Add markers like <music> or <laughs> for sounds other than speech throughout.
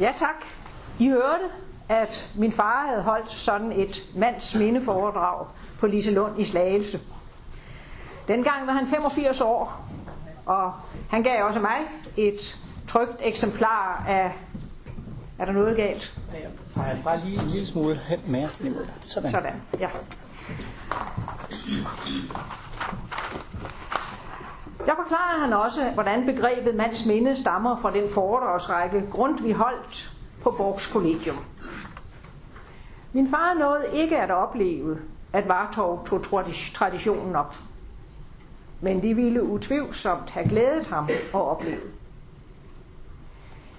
Ja tak. I hørte, at min far havde holdt sådan et mands mindeforedrag på Liselund i Slagelse. Dengang var han 85 år, og han gav også mig et trygt eksemplar af... Er der noget galt? Peger bare lige en lille smule mere. Sådan. Sådan, ja. Forklarer han også, hvordan begrebet mands minde stammer fra den foredragsrække vi holdt på Borgs Kollegium. Min far nåede ikke at opleve, at Vartov tog traditionen op. Men det ville utvivlsomt have glædet ham at opleve.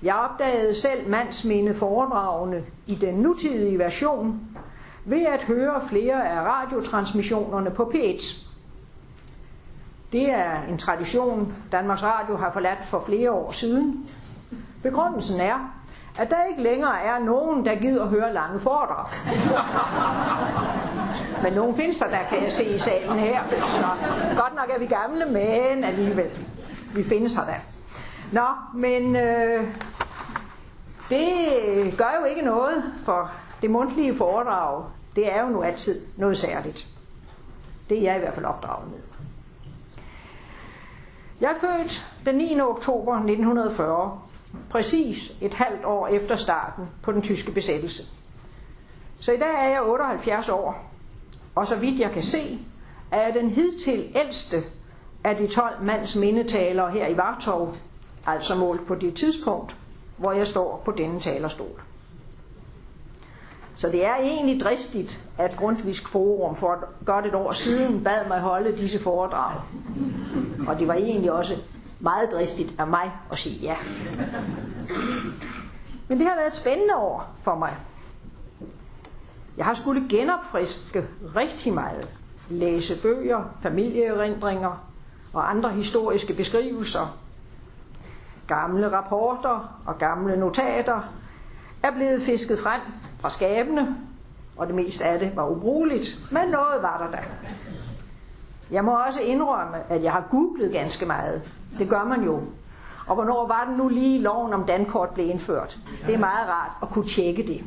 Jeg opdagede selv mandsminde foredragene i den nutidige version ved at høre flere af radiotransmissionerne på P1. Det er en tradition, Danmarks Radio har forladt for flere år siden. Begrundelsen er, at der ikke længere er nogen, der gider at høre lange foredrag. Men nogen findes der, der kan jeg se i salen her. Så godt nok er vi gamle, men alligevel. Vi findes her da. Nå, men øh, det gør jo ikke noget, for det mundtlige foredrag, det er jo nu altid noget særligt. Det er jeg i hvert fald opdraget med. Jeg er født den 9. oktober 1940, præcis et halvt år efter starten på den tyske besættelse. Så i dag er jeg 78 år, og så vidt jeg kan se, er jeg den hidtil ældste af de 12 mands mindetalere her i Vartov, altså målt på det tidspunkt, hvor jeg står på denne talerstol. Så det er egentlig dristigt, at Grundtvigs Forum for godt et år siden bad mig holde disse foredrag. Og det var egentlig også meget dristigt af mig at sige ja. Men det har været et spændende år for mig. Jeg har skulle genopfriske rigtig meget. Læse bøger, familieerindringer og andre historiske beskrivelser. Gamle rapporter og gamle notater er blevet fisket frem fra skabene, og det meste af det var ubrugeligt, men noget var der da. Jeg må også indrømme, at jeg har googlet ganske meget. Det gør man jo. Og hvornår var det nu lige loven om dankort blev indført? Det er meget rart at kunne tjekke det.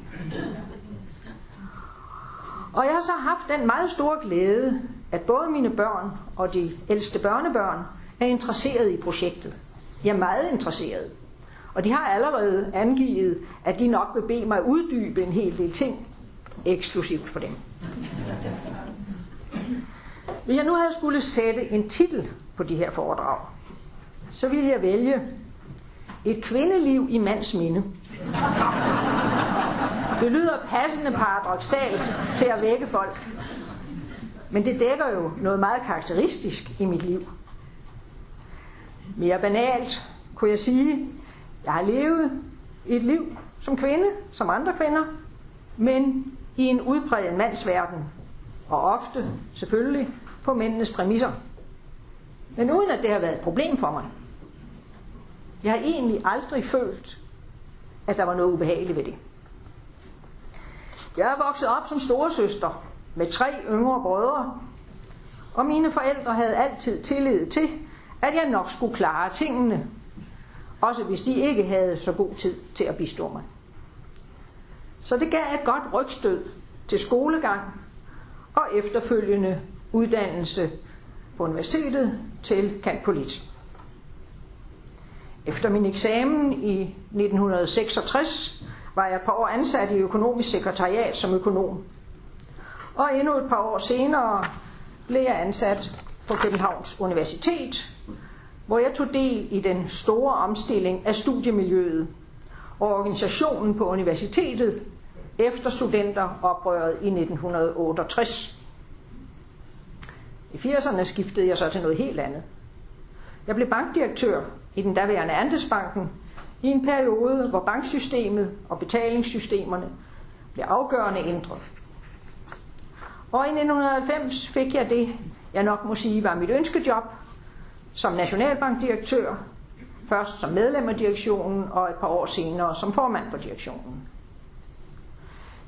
Og jeg har så haft den meget store glæde, at både mine børn og de ældste børnebørn er interesseret i projektet. Jeg er meget interesseret. Og de har allerede angivet, at de nok vil bede mig uddybe en hel del ting, eksklusivt for dem. Hvis jeg nu havde skulle sætte en titel på de her foredrag, så ville jeg vælge Et kvindeliv i mands minde. Det lyder passende paradoxalt til at vække folk. Men det dækker jo noget meget karakteristisk i mit liv. Mere banalt kunne jeg sige, jeg har levet et liv som kvinde, som andre kvinder, men i en udpræget mandsverden, og ofte selvfølgelig på mændenes præmisser. Men uden at det har været et problem for mig. Jeg har egentlig aldrig følt, at der var noget ubehageligt ved det. Jeg er vokset op som storesøster med tre yngre brødre, og mine forældre havde altid tillid til, at jeg nok skulle klare tingene, også hvis de ikke havde så god tid til at bistå mig. Så det gav et godt rygstød til skolegang og efterfølgende uddannelse på universitetet til kantpolit. Efter min eksamen i 1966 var jeg et par år ansat i økonomisk sekretariat som økonom. Og endnu et par år senere blev jeg ansat på Københavns Universitet, hvor jeg tog del i den store omstilling af studiemiljøet og organisationen på universitetet efter studenteroprøret i 1968. I 80'erne skiftede jeg så til noget helt andet. Jeg blev bankdirektør i den daværende Andesbanken i en periode, hvor banksystemet og betalingssystemerne blev afgørende ændret. Og i 1990 fik jeg det, jeg nok må sige var mit ønskejob, som nationalbankdirektør, først som medlem af direktionen og et par år senere som formand for direktionen.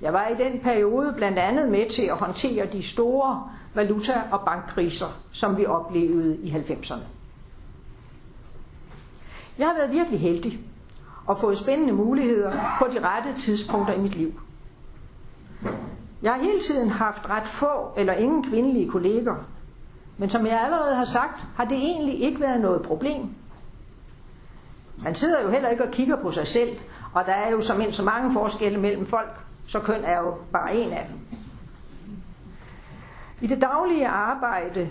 Jeg var i den periode blandt andet med til at håndtere de store valuta- og bankkriser, som vi oplevede i 90'erne. Jeg har været virkelig heldig og fået spændende muligheder på de rette tidspunkter i mit liv. Jeg har hele tiden haft ret få eller ingen kvindelige kolleger, men som jeg allerede har sagt, har det egentlig ikke været noget problem. Man sidder jo heller ikke og kigger på sig selv, og der er jo som så mange forskelle mellem folk, så køn er jo bare en af dem. I det daglige arbejde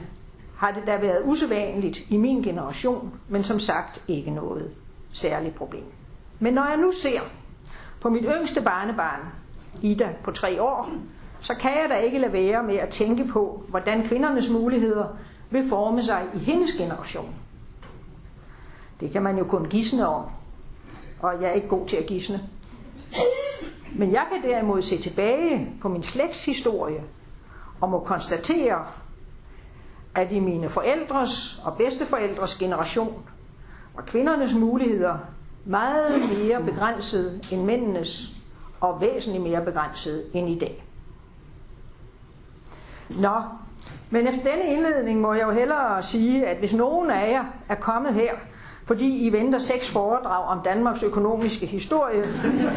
har det da været usædvanligt i min generation, men som sagt ikke noget særligt problem. Men når jeg nu ser på mit yngste barnebarn, Ida på tre år, så kan jeg da ikke lade være med at tænke på, hvordan kvindernes muligheder vil forme sig i hendes generation. Det kan man jo kun gisne om, og jeg er ikke god til at gisne. Men jeg kan derimod se tilbage på min slægtshistorie og må konstatere, at i mine forældres og bedsteforældres generation var kvindernes muligheder meget mere begrænset end mændenes, og væsentligt mere begrænset end i dag. Nå, men efter denne indledning må jeg jo hellere sige, at hvis nogen af jer er kommet her, fordi I venter seks foredrag om Danmarks økonomiske historie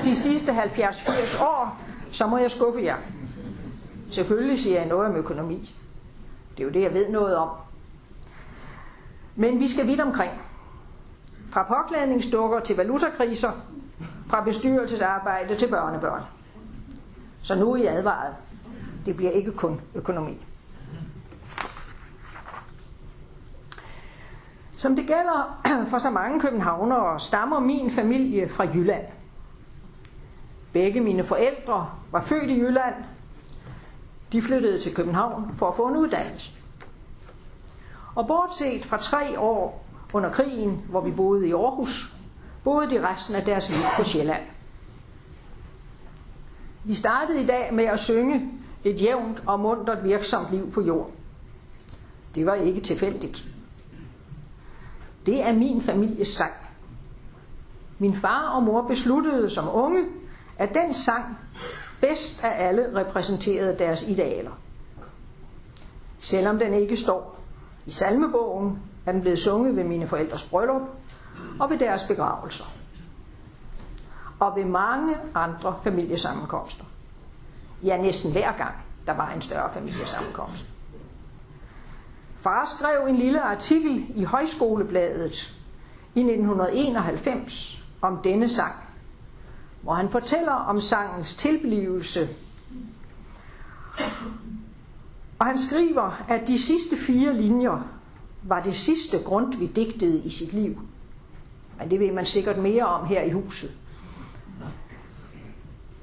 de sidste 70-80 år, så må jeg skuffe jer. Selvfølgelig siger jeg noget om økonomi. Det er jo det, jeg ved noget om. Men vi skal vidt omkring. Fra påklædningsdukker til valutakriser, fra bestyrelsesarbejde til børnebørn. Så nu er I advaret. Det bliver ikke kun økonomi. Som det gælder <clears throat> for så mange københavnere, stammer min familie fra Jylland. Begge mine forældre var født i Jylland. De flyttede til København for at få en uddannelse. Og bortset fra tre år under krigen, hvor vi boede i Aarhus, boede de resten af deres liv på Sjælland. Vi startede i dag med at synge et jævnt og mundret virksomt liv på jord. Det var ikke tilfældigt. Det er min families sang. Min far og mor besluttede som unge, at den sang bedst af alle repræsenterede deres idealer. Selvom den ikke står i salmebogen, er den blevet sunget ved mine forældres bryllup og ved deres begravelser. Og ved mange andre familiesammenkomster. Ja, næsten hver gang der var en større familiesammenkomst. Far skrev en lille artikel i Højskolebladet i 1991 om denne sang, hvor han fortæller om sangens tilblivelse. Og han skriver, at de sidste fire linjer var det sidste grund, vi digtede i sit liv. Men det ved man sikkert mere om her i huset.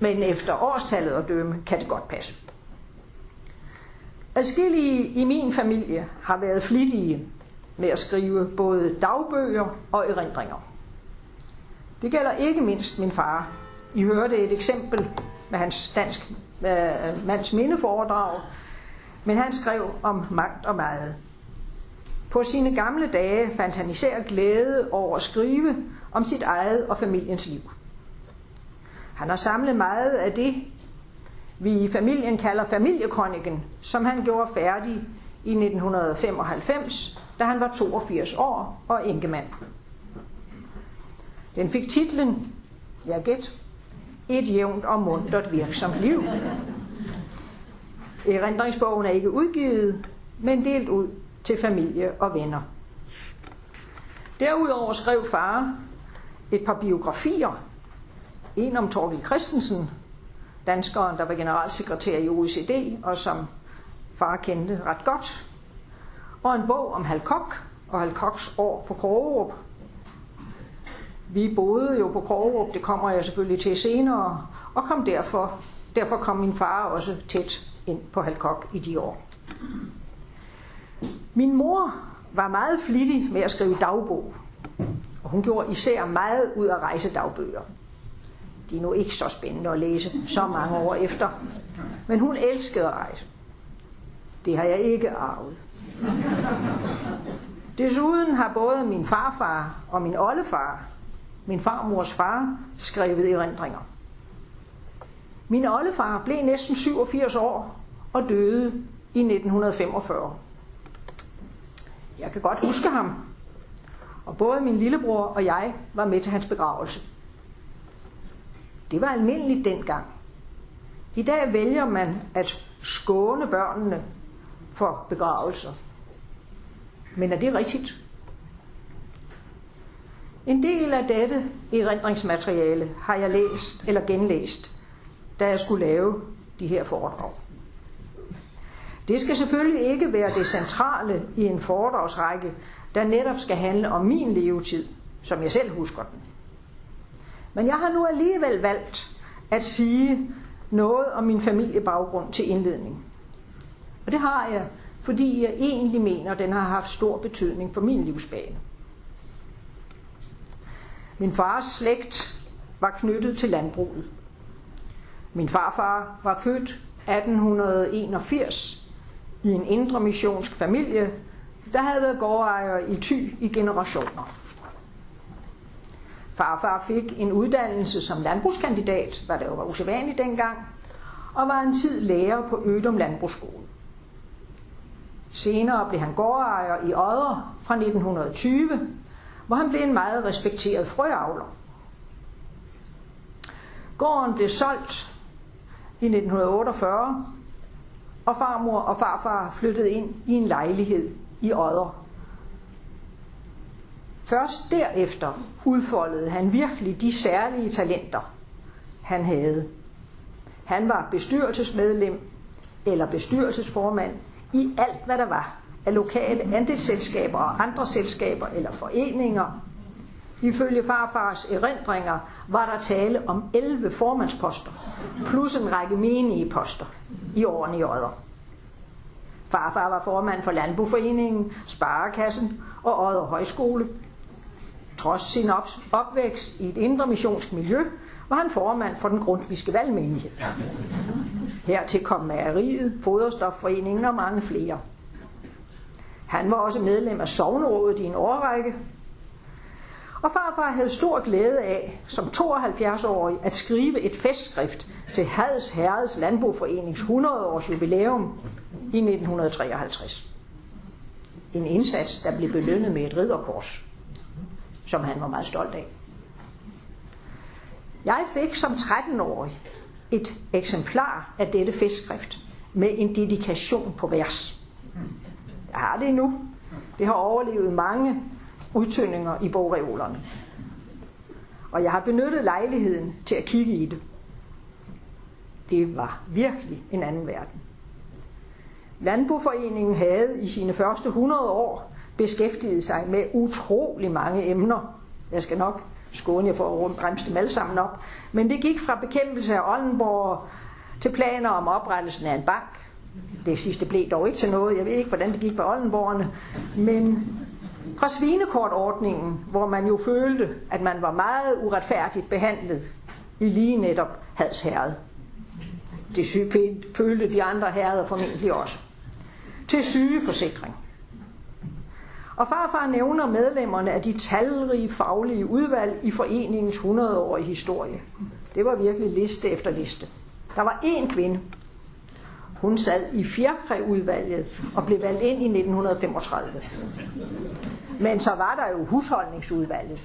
Men efter årstallet og dømme kan det godt passe. Adskillige i min familie har været flittige med at skrive både dagbøger og erindringer. Det gælder ikke mindst min far. I hørte et eksempel med hans dansk øh, mands mindeforedrag, men han skrev om magt og meget. På sine gamle dage fandt han især glæde over at skrive om sit eget og familiens liv. Han har samlet meget af det, vi i familien kalder familiekronikken, som han gjorde færdig i 1995, da han var 82 år og enkemand. Den fik titlen, jeg gæt, Et jævnt og mundtet virksomt liv. Erindringsbogen er ikke udgivet, men delt ud til familie og venner. Derudover skrev far et par biografier. En om Torgild Christensen, danskeren, der var generalsekretær i OECD, og som far kendte ret godt. Og en bog om Halkok og Halkoks år på Krogerup. Vi boede jo på Krogerup, det kommer jeg selvfølgelig til senere, og kom derfor, derfor kom min far også tæt ind på Halkok i de år. Min mor var meget flittig med at skrive dagbog, og hun gjorde især meget ud af rejsedagbøger. De er nu ikke så spændende at læse så mange år efter. Men hun elskede at rejse. Det har jeg ikke arvet. Desuden har både min farfar og min oldefar, min farmors far, skrevet erindringer. Min oldefar blev næsten 87 år og døde i 1945. Jeg kan godt huske ham, og både min lillebror og jeg var med til hans begravelse. Det var almindeligt dengang. I dag vælger man at skåne børnene for begravelser. Men er det rigtigt? En del af dette erindringsmateriale har jeg læst eller genlæst, da jeg skulle lave de her foredrag. Det skal selvfølgelig ikke være det centrale i en foredragsrække, der netop skal handle om min levetid, som jeg selv husker den. Men jeg har nu alligevel valgt at sige noget om min familiebaggrund til indledning. Og det har jeg, fordi jeg egentlig mener, at den har haft stor betydning for min livsbane. Min fars slægt var knyttet til landbruget. Min farfar var født 1881 i en indre missionsk familie, der havde været gårdejer i Thy i generationer. Farfar fik en uddannelse som landbrugskandidat, hvad det jo var usædvanligt dengang, og var en tid lærer på Ødum Landbrugsskole. Senere blev han gårdejer i Odder fra 1920, hvor han blev en meget respekteret frøavler. Gården blev solgt i 1948, og farmor og farfar flyttede ind i en lejlighed i Odder. Først derefter udfoldede han virkelig de særlige talenter, han havde. Han var bestyrelsesmedlem eller bestyrelsesformand i alt, hvad der var af lokale andelsselskaber og andre selskaber eller foreninger. Ifølge farfars erindringer var der tale om 11 formandsposter, plus en række menige poster i årene i Odder. Farfar var formand for Landboforeningen, Sparekassen og Odder Højskole. Trods sin opvækst i et indre missionsk miljø, var han formand for den grundviske valgmenighed. Hertil kom Mageriet, Foderstofforeningen og mange flere. Han var også medlem af sovnerådet i en årrække. Og farfar havde stor glæde af, som 72-årig, at skrive et festskrift til Hads Herreds Landboforenings 100-års jubilæum i 1953. En indsats, der blev belønnet med et ridderkors, som han var meget stolt af. Jeg fik som 13-årig et eksemplar af dette festskrift med en dedikation på vers. Jeg har det endnu. Det har overlevet mange udtønninger i bogreolerne. Og jeg har benyttet lejligheden til at kigge i det. Det var virkelig en anden verden. Landboforeningen havde i sine første 100 år beskæftiget sig med utrolig mange emner. Jeg skal nok skåne jer for at bremse dem alle sammen op. Men det gik fra bekæmpelse af Oldenborg til planer om oprettelsen af en bank. Det sidste blev dog ikke til noget. Jeg ved ikke, hvordan det gik på Oldenborgerne. Men fra svinekortordningen, hvor man jo følte, at man var meget uretfærdigt behandlet i lige netop Hads Herred. Det følte de andre herreder formentlig også. Til sygeforsikring. Og farfar nævner medlemmerne af de talrige faglige udvalg i foreningens 100-årige historie. Det var virkelig liste efter liste. Der var én kvinde. Hun sad i fjerkræudvalget og blev valgt ind i 1935. Men så var der jo husholdningsudvalget,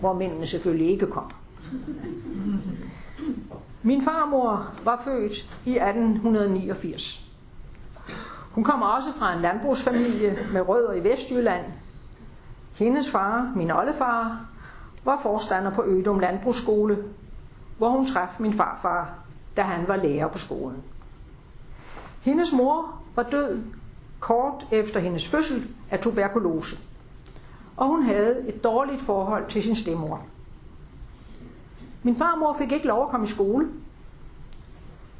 hvor mændene selvfølgelig ikke kom. Min farmor var født i 1889. Hun kommer også fra en landbrugsfamilie med rødder i Vestjylland. Hendes far, min oldefar, var forstander på Ødum Landbrugsskole, hvor hun traf min farfar, da han var lærer på skolen. Hendes mor var død kort efter hendes fødsel af tuberkulose, og hun havde et dårligt forhold til sin stemor. Min farmor fik ikke lov at komme i skole.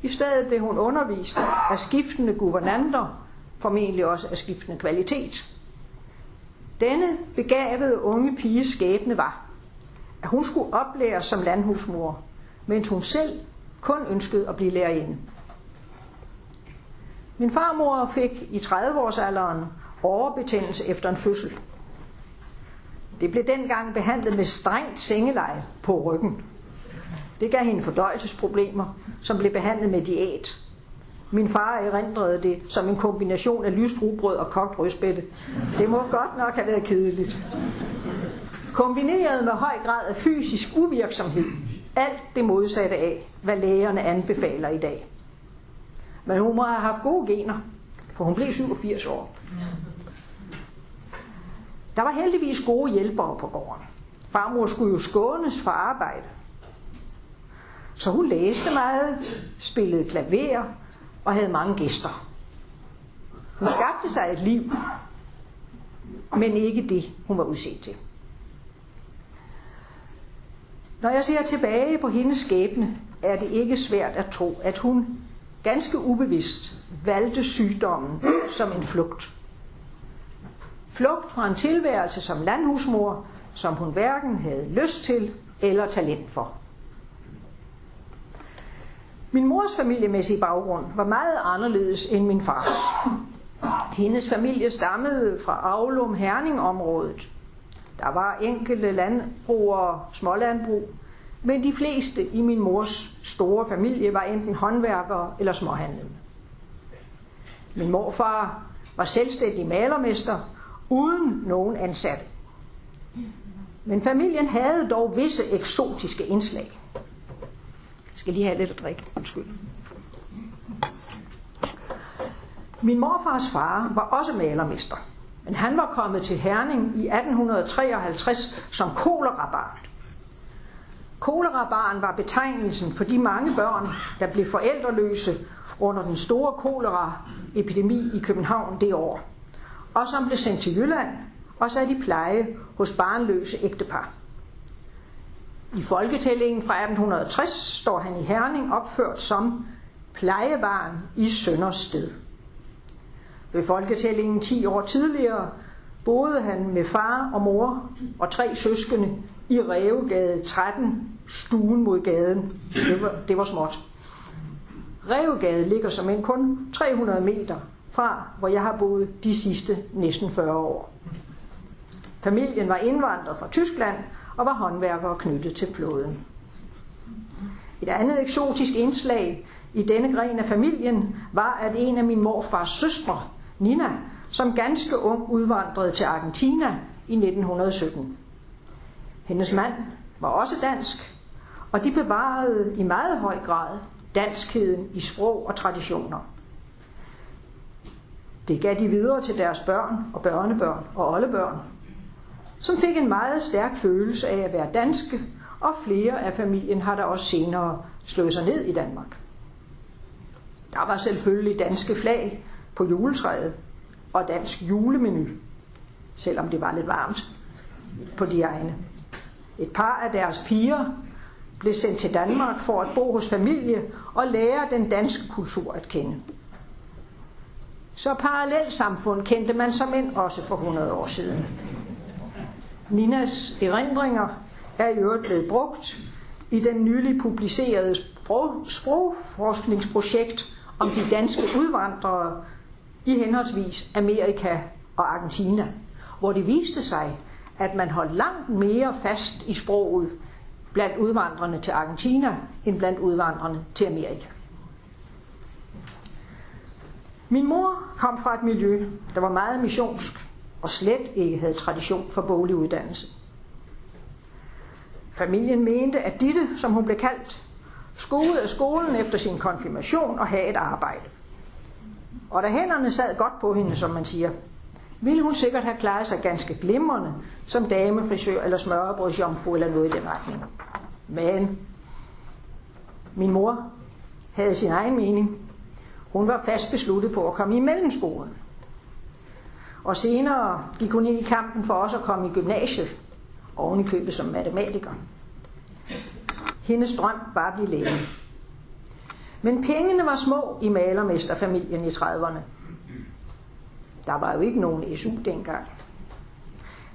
I stedet blev hun undervist af skiftende guvernanter, formentlig også af skiftende kvalitet. Denne begavede unge pige skæbne var, at hun skulle oplæres som landhusmor, mens hun selv kun ønskede at blive lærerinde. Min farmor fik i 30-årsalderen overbetændelse efter en fødsel. Det blev dengang behandlet med strengt sengeleje på ryggen. Det gav hende fordøjelsesproblemer, som blev behandlet med diæt. Min far erindrede det som en kombination af lyst rugbrød og kogt rødspætte. Det må godt nok have været kedeligt. Kombineret med høj grad af fysisk uvirksomhed, alt det modsatte af, hvad lægerne anbefaler i dag. Men hun må have haft gode gener, for hun blev 87 år. Der var heldigvis gode hjælpere på gården. Farmor skulle jo skånes for arbejde. Så hun læste meget, spillede klaver og havde mange gæster. Hun skabte sig et liv, men ikke det, hun var udset til. Når jeg ser tilbage på hendes skæbne, er det ikke svært at tro, at hun ganske ubevidst valgte sygdommen som en flugt. Flugt fra en tilværelse som landhusmor, som hun hverken havde lyst til eller talent for. Min mors familiemæssige baggrund var meget anderledes end min fars. Hendes familie stammede fra Aulum Herning-området. Der var enkelte landbrug og smålandbrug, men de fleste i min mors store familie var enten håndværkere eller småhandlende. Min morfar var selvstændig malermester uden nogen ansat. Men familien havde dog visse eksotiske indslag. Jeg skal lige have lidt at drikke. Undskyld. Min morfars far var også malermester, men han var kommet til Herning i 1853 som kolerabarn. Kolerabarn var betegnelsen for de mange børn, der blev forældreløse under den store koleraepidemi i København det år, og som blev sendt til Jylland og sat i pleje hos barnløse ægtepar. I folketællingen fra 1860 står han i Herning opført som plejebarn i Søndersted. Ved folketællingen 10 år tidligere boede han med far og mor og tre søskende i Revegade 13, stuen mod gaden. Det var, det var småt. Revegade ligger som en kun 300 meter fra, hvor jeg har boet de sidste næsten 40 år. Familien var indvandret fra Tyskland og var håndværkere knyttet til floden. Et andet eksotisk indslag i denne gren af familien var, at en af min morfars søstre, Nina, som ganske ung udvandrede til Argentina i 1917. Hendes mand var også dansk, og de bevarede i meget høj grad danskheden i sprog og traditioner. Det gav de videre til deres børn og børnebørn og oldebørn, som fik en meget stærk følelse af at være danske, og flere af familien har der også senere slået sig ned i Danmark. Der var selvfølgelig danske flag på juletræet og dansk julemenu, selvom det var lidt varmt på de egne. Et par af deres piger blev sendt til Danmark for at bo hos familie og lære den danske kultur at kende. Så parallelsamfund kendte man som end også for 100 år siden. Ninas erindringer er i øvrigt blevet brugt i den nylig publicerede sprog, sprogforskningsprojekt om de danske udvandrere i henholdsvis Amerika og Argentina, hvor det viste sig, at man holdt langt mere fast i sproget blandt udvandrerne til Argentina, end blandt udvandrerne til Amerika. Min mor kom fra et miljø, der var meget missionsk, og slet ikke havde tradition for boglig uddannelse. Familien mente, at Ditte, som hun blev kaldt, skulle ud af skolen efter sin konfirmation og have et arbejde. Og da hænderne sad godt på hende, som man siger, ville hun sikkert have klaret sig ganske glimrende som damefrisør eller smørrebrødsjomfru eller noget i den retning. Men min mor havde sin egen mening. Hun var fast besluttet på at komme i mellemskolen. Og senere gik hun ind i kampen for også at komme i gymnasiet, oven i købet som matematiker. Hendes drøm var at blive læge. Men pengene var små i malermesterfamilien i 30'erne. Der var jo ikke nogen SU dengang.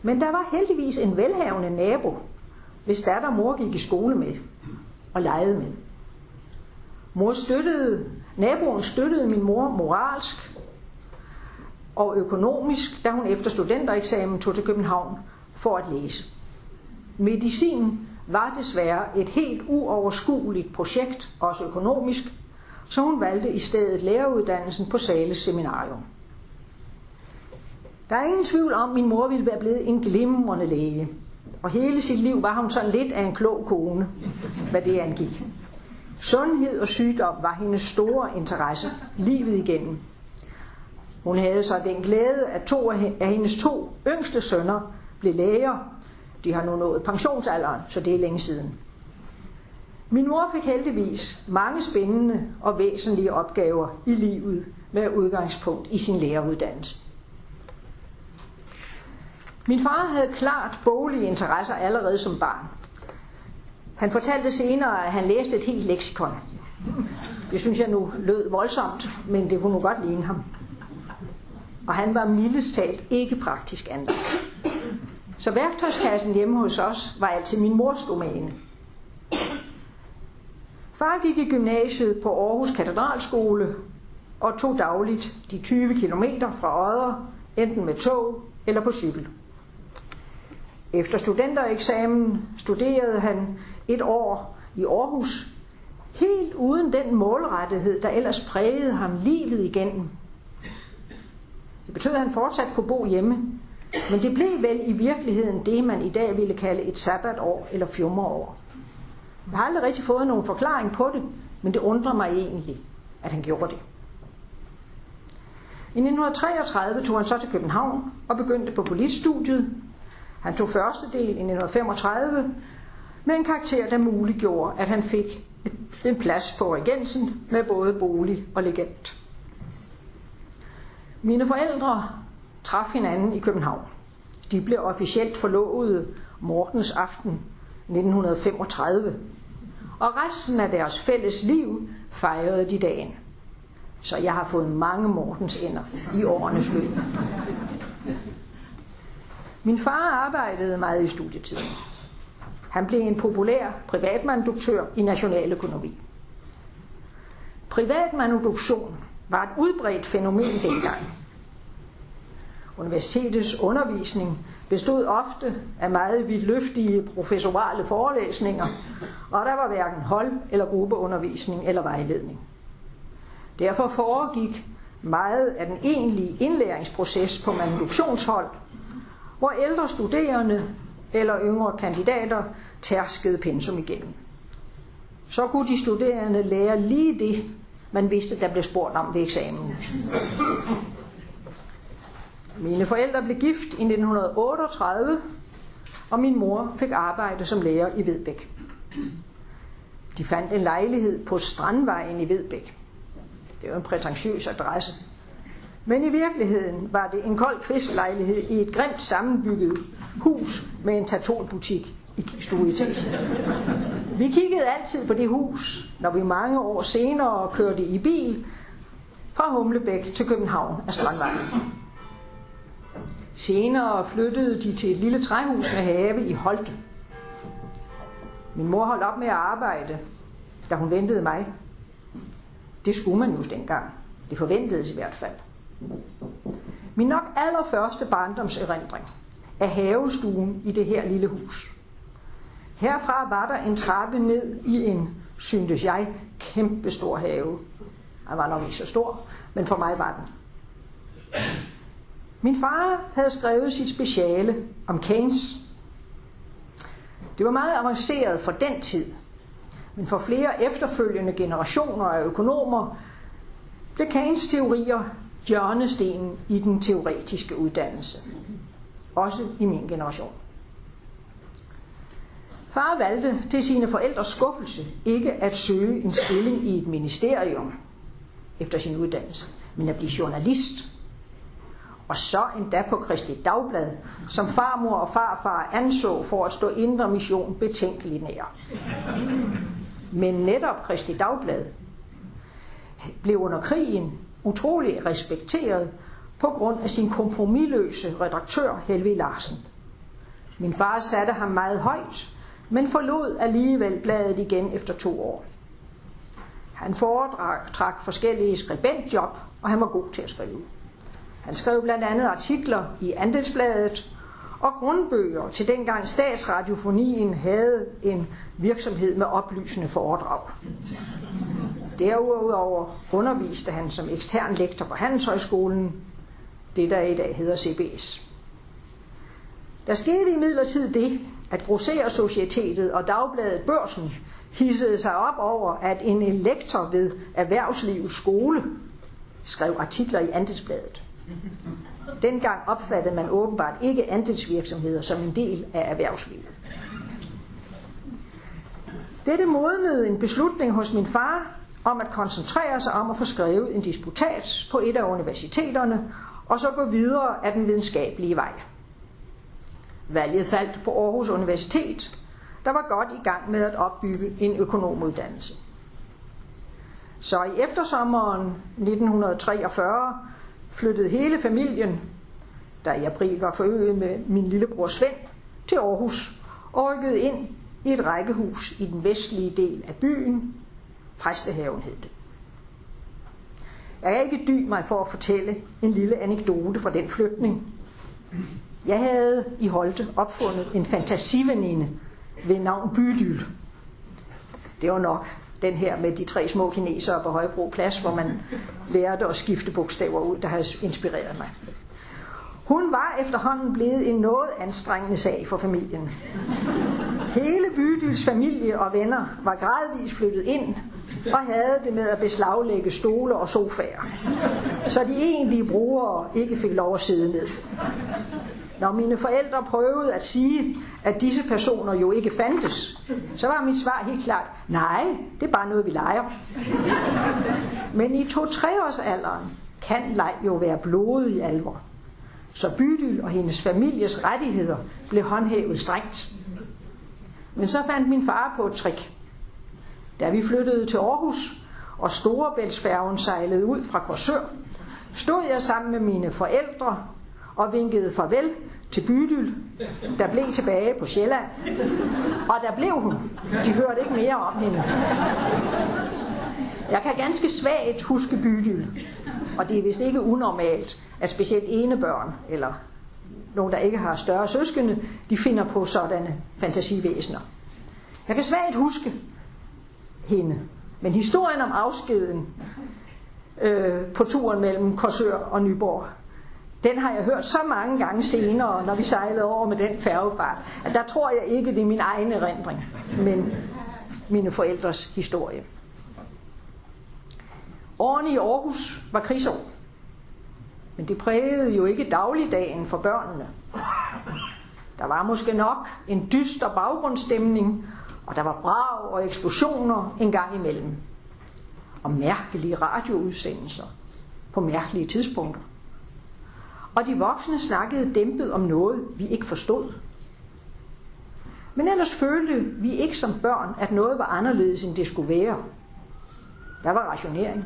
Men der var heldigvis en velhavende nabo, hvis datter mor gik i skole med og legede med. Mor støttede, naboen støttede min mor moralsk og økonomisk, da hun efter studentereksamen tog til København for at læse. Medicin var desværre et helt uoverskueligt projekt, også økonomisk, så hun valgte i stedet læreruddannelsen på Sales Seminarium. Der er ingen tvivl om, at min mor ville være blevet en glimrende læge, og hele sit liv var hun sådan lidt af en klog kone, hvad det angik. Sundhed og sygdom var hendes store interesse livet igennem. Hun havde så den glæde, at to af hendes to yngste sønner blev læger. De har nu nået pensionsalderen, så det er længe siden. Min mor fik heldigvis mange spændende og væsentlige opgaver i livet med udgangspunkt i sin læreruddannelse. Min far havde klart boglige interesser allerede som barn. Han fortalte senere, at han læste et helt leksikon. Det synes jeg nu lød voldsomt, men det kunne nu godt ligne ham. Og han var mildest talt ikke praktisk anlagt. Så værktøjskassen hjemme hos os var altid min mors domæne. Far gik i gymnasiet på Aarhus Katedralskole og tog dagligt de 20 km fra Odder, enten med tog eller på cykel. Efter studentereksamen studerede han et år i Aarhus, helt uden den målrettighed, der ellers prægede ham livet igennem. Det betød, at han fortsat kunne bo hjemme, men det blev vel i virkeligheden det, man i dag ville kalde et sabbatår eller fjummerår. Jeg har aldrig rigtig fået nogen forklaring på det, men det undrer mig egentlig, at han gjorde det. I 1933 tog han så til København og begyndte på politstudiet. Han tog første del i 1935 med en karakter, der muliggjorde, at han fik en plads på regensen med både bolig og legent. Mine forældre traf hinanden i København. De blev officielt forlovet morgens aften 1935, og resten af deres fælles liv fejrede de dagen. Så jeg har fået mange Mortens ender i årenes løb. Min far arbejdede meget i studietiden. Han blev en populær privatmanduktør i nationaløkonomi. Privatmanuduktion var et udbredt fænomen dengang. Universitetets undervisning bestod ofte af meget vidtløftige professorale forelæsninger, og der var hverken hold- eller gruppeundervisning eller vejledning. Derfor foregik meget af den egentlige indlæringsproces på manuduktionshold, hvor ældre studerende eller yngre kandidater tærskede pensum igennem. Så kunne de studerende lære lige det, man vidste, der blev spurgt om ved eksamen. Mine forældre blev gift i 1938, og min mor fik arbejde som lærer i Vedbæk. De fandt en lejlighed på Strandvejen i Vedbæk. Det var en prætentiøs adresse. Men i virkeligheden var det en kold kvistlejlighed i et grimt sammenbygget hus med en stod i stueetagen. Vi kiggede altid på det hus, når vi mange år senere kørte i bil fra Humlebæk til København af Strandvejen. Senere flyttede de til et lille træhus med have i Holte. Min mor holdt op med at arbejde, da hun ventede mig. Det skulle man jo dengang. Det forventedes i hvert fald. Min nok allerførste barndomserindring er havestuen i det her lille hus. Herfra var der en trappe ned i en, syntes jeg, kæmpe stor have. Den var nok ikke så stor, men for mig var den. Min far havde skrevet sit speciale om Keynes. Det var meget avanceret for den tid, men for flere efterfølgende generationer af økonomer blev Keynes teorier hjørnestenen i den teoretiske uddannelse. Også i min generation. Far valgte til sine forældres skuffelse ikke at søge en stilling i et ministerium efter sin uddannelse, men at blive journalist. Og så endda på Kristelig Dagblad, som farmor og farfar anså for at stå indre mission betænkeligt nær. Men netop Kristelig Dagblad blev under krigen utrolig respekteret på grund af sin kompromilløse redaktør Helve Larsen. Min far satte ham meget højt, men forlod alligevel bladet igen efter to år. Han foretrak forskellige skribentjob, og han var god til at skrive. Han skrev blandt andet artikler i Andelsbladet og grundbøger til dengang statsradiofonien havde en virksomhed med oplysende foredrag. Derudover underviste han som ekstern lektor på Handelshøjskolen, det der i dag hedder CBS. Der skete imidlertid det, at Grosserersocietetet og dagbladet Børsen hissede sig op over, at en elektor ved Erhvervslivets skole skrev artikler i Andelsbladet. Dengang opfattede man åbenbart ikke andelsvirksomheder som en del af erhvervslivet. Dette modnede en beslutning hos min far om at koncentrere sig om at få skrevet en disputat på et af universiteterne, og så gå videre af den videnskabelige vej. Valget faldt på Aarhus Universitet, der var godt i gang med at opbygge en økonomuddannelse. Så i eftersommeren 1943 flyttede hele familien, der i april var forøget med min lillebror Svend, til Aarhus og rykkede ind i et rækkehus i den vestlige del af byen. Præstehaven hed det. Jeg kan ikke dy mig for at fortælle en lille anekdote fra den flytning. Jeg havde i Holte opfundet en fantasiveninde ved navn Bydyl. Det var nok den her med de tre små kinesere på Højbro Plads, hvor man lærte at skifte bogstaver ud, der havde inspireret mig. Hun var efterhånden blevet en noget anstrengende sag for familien. Hele Bydyls familie og venner var gradvist flyttet ind og havde det med at beslaglægge stole og sofaer, så de egentlige brugere ikke fik lov at sidde ned. Når mine forældre prøvede at sige, at disse personer jo ikke fandtes, så var mit svar helt klart, nej, det er bare noget, vi leger. Men i to-tre års alderen kan leg jo være blodet i alvor. Så Bydyl og hendes families rettigheder blev håndhævet strengt. Men så fandt min far på et trick. Da vi flyttede til Aarhus, og Storebæltsfærgen sejlede ud fra Korsør, stod jeg sammen med mine forældre og vinkede farvel til Bydyl, der blev tilbage på Sjælland. Og der blev hun. De hørte ikke mere om hende. Jeg kan ganske svagt huske Bydyl, og det er vist ikke unormalt, at specielt enebørn, eller nogen, der ikke har større søskende, de finder på sådanne fantasivæsener. Jeg kan svagt huske hende, men historien om afskeden øh, på turen mellem Korsør og Nyborg, den har jeg hørt så mange gange senere, når vi sejlede over med den færgefart, at der tror jeg ikke, det er min egen erindring, men mine forældres historie. Årene i Aarhus var krigsår, men det prægede jo ikke dagligdagen for børnene. Der var måske nok en dyster baggrundsstemning, og der var brag og eksplosioner en gang imellem. Og mærkelige radioudsendelser på mærkelige tidspunkter. Og de voksne snakkede dæmpet om noget, vi ikke forstod. Men ellers følte vi ikke som børn, at noget var anderledes, end det skulle være. Der var rationering,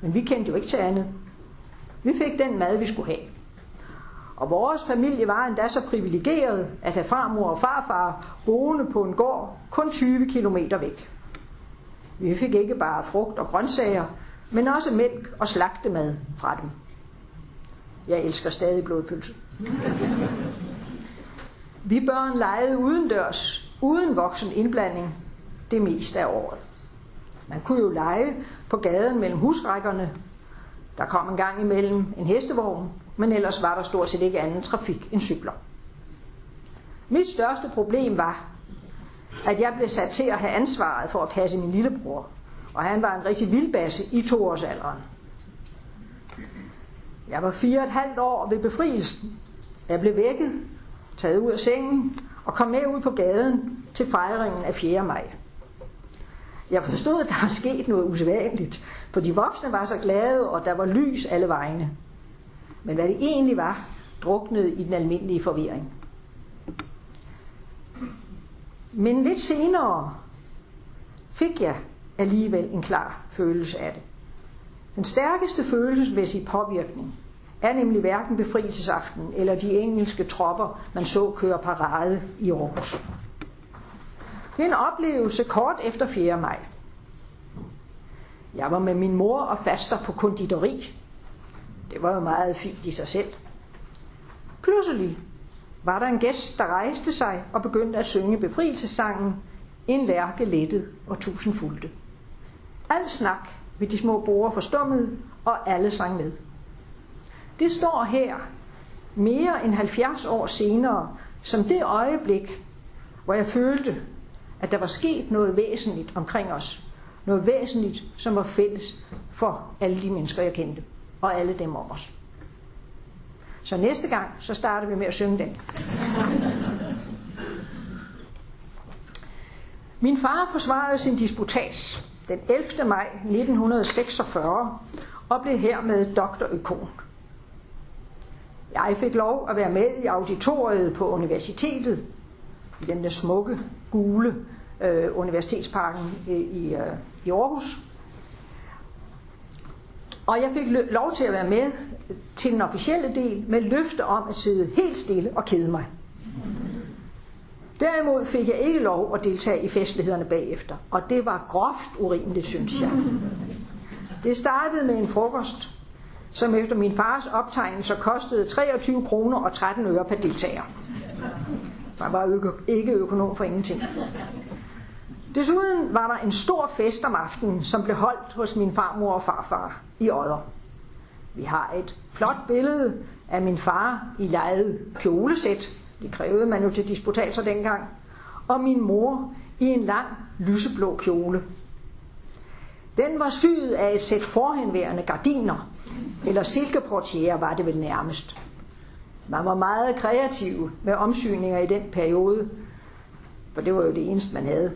men vi kendte jo ikke til andet. Vi fik den mad, vi skulle have. Og vores familie var endda så privilegeret at have farmor og farfar boende på en gård kun 20 km væk. Vi fik ikke bare frugt og grøntsager, men også mælk og slagtemad fra dem. Jeg elsker stadig blodpølse. Vi børn legede udendørs, uden voksen indblanding, det meste af året. Man kunne jo lege på gaden mellem husrækkerne. Der kom en gang imellem en hestevogn, men ellers var der stort set ikke anden trafik end cykler. Mit største problem var, at jeg blev sat til at have ansvaret for at passe min lillebror, og han var en rigtig vildbasse i toårsalderen. Jeg var fire og et halvt år ved befrielsen. Jeg blev vækket, taget ud af sengen og kom med ud på gaden til fejringen af 4. maj. Jeg forstod, at der var sket noget usædvanligt, for de voksne var så glade, og der var lys alle vegne. Men hvad det egentlig var, druknede i den almindelige forvirring. Men lidt senere fik jeg alligevel en klar følelse af det. Den stærkeste følelsesmæssige påvirkning er nemlig hverken befrielsesaften eller de engelske tropper, man så køre parade i Aarhus. Det er en oplevelse kort efter 4. maj. Jeg var med min mor og faster på konditori. Det var jo meget fint i sig selv. Pludselig var der en gæst, der rejste sig og begyndte at synge befrielsessangen En lærke lettet og tusind fulgte. Al snak ved de små borer forstummede, og alle sang med. Det står her mere end 70 år senere som det øjeblik, hvor jeg følte, at der var sket noget væsentligt omkring os. Noget væsentligt, som var fælles for alle de mennesker, jeg kendte, og alle dem om os. Så næste gang, så starter vi med at synge den. Min far forsvarede sin disputats den 11. maj 1946 og blev hermed doktorøkon. Jeg fik lov at være med i auditoriet på universitetet, i den der smukke, gule øh, universitetsparken i, i, øh, i Aarhus. Og jeg fik lov til at være med til den officielle del med løfte om at sidde helt stille og kede mig. Derimod fik jeg ikke lov at deltage i festlighederne bagefter, og det var groft urimeligt, synes jeg. Det startede med en frokost, som efter min fars optegnelser kostede 23 kroner og 13 øre per deltager. Man var ikke økonom for ingenting. Desuden var der en stor fest om aftenen, som blev holdt hos min farmor og farfar i Odder. Vi har et flot billede af min far i lejet kjolesæt. Det krævede man jo til disputatser dengang. Og min mor i en lang lyseblå kjole. Den var syet af et sæt forhenværende gardiner, eller silkeportiere var det vel nærmest. Man var meget kreativ med omsyninger i den periode, for det var jo det eneste, man havde.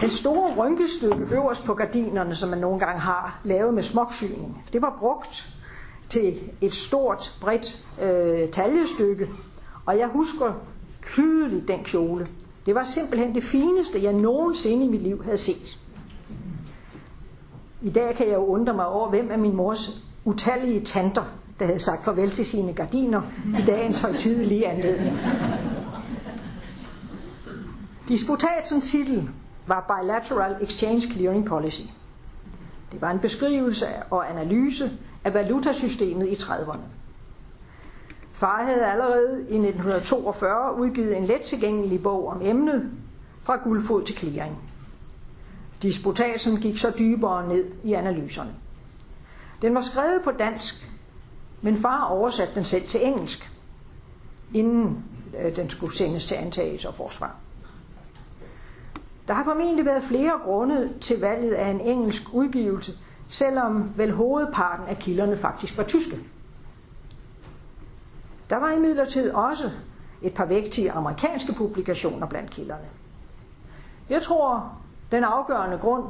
Den store rynkestykke øverst på gardinerne, som man nogle gange har lavet med smoksyning, det var brugt til et stort, bredt øh, taljestykke. Og jeg husker tydeligt den kjole. Det var simpelthen det fineste, jeg nogensinde i mit liv havde set. I dag kan jeg jo undre mig over, hvem af min mors utallige tanter, der havde sagt farvel til sine gardiner i dagens højtidelige anledning. Disputatsens titel var Bilateral Exchange Clearing Policy. Det var en beskrivelse og analyse af valutasystemet i 30'erne. Far havde allerede i 1942 udgivet en let tilgængelig bog om emnet fra guldfod til clearing. Disputasen gik så dybere ned i analyserne. Den var skrevet på dansk, men far oversatte den selv til engelsk, inden øh, den skulle sendes til antagelse og forsvar. Der har formentlig været flere grunde til valget af en engelsk udgivelse, selvom vel hovedparten af kilderne faktisk var tyske. Der var imidlertid også et par vægtige amerikanske publikationer blandt kilderne. Jeg tror, den afgørende grund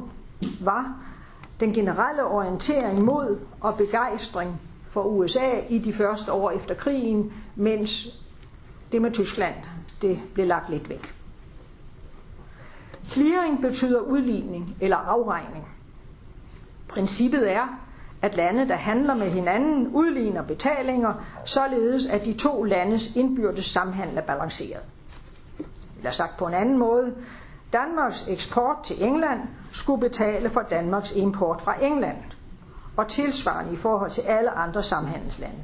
var den generelle orientering mod og begejstring for USA i de første år efter krigen, mens det med Tyskland det blev lagt lidt væk. Clearing betyder udligning eller afregning. Princippet er, at lande, der handler med hinanden, udligner betalinger, således at de to landes indbyrdes samhandel er balanceret. Eller sagt på en anden måde, Danmarks eksport til England skulle betale for Danmarks import fra England, og tilsvarende i forhold til alle andre samhandelslande.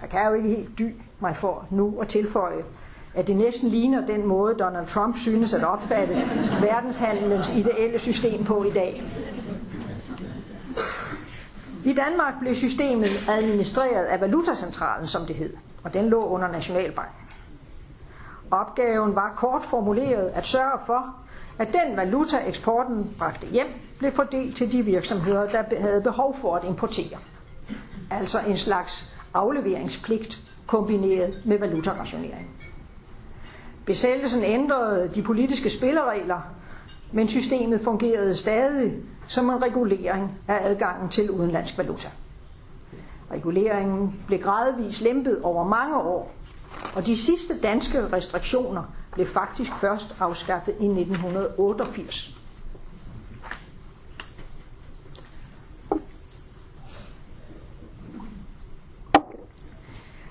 Jeg kan jo ikke helt dy mig for nu at tilføje, at det næsten ligner den måde, Donald Trump synes at opfatte verdenshandelens ideelle system på i dag. I Danmark blev systemet administreret af Valutacentralen, som det hed, og den lå under Nationalbanken. Opgaven var kort formuleret at sørge for, at den valuta eksporten bragte hjem blev fordelt til de virksomheder, der havde behov for at importere. Altså en slags afleveringspligt kombineret med valutarationering. Besættelsen ændrede de politiske spilleregler, men systemet fungerede stadig som en regulering af adgangen til udenlandsk valuta. Reguleringen blev gradvist lempet over mange år, og de sidste danske restriktioner blev faktisk først afskaffet i 1988.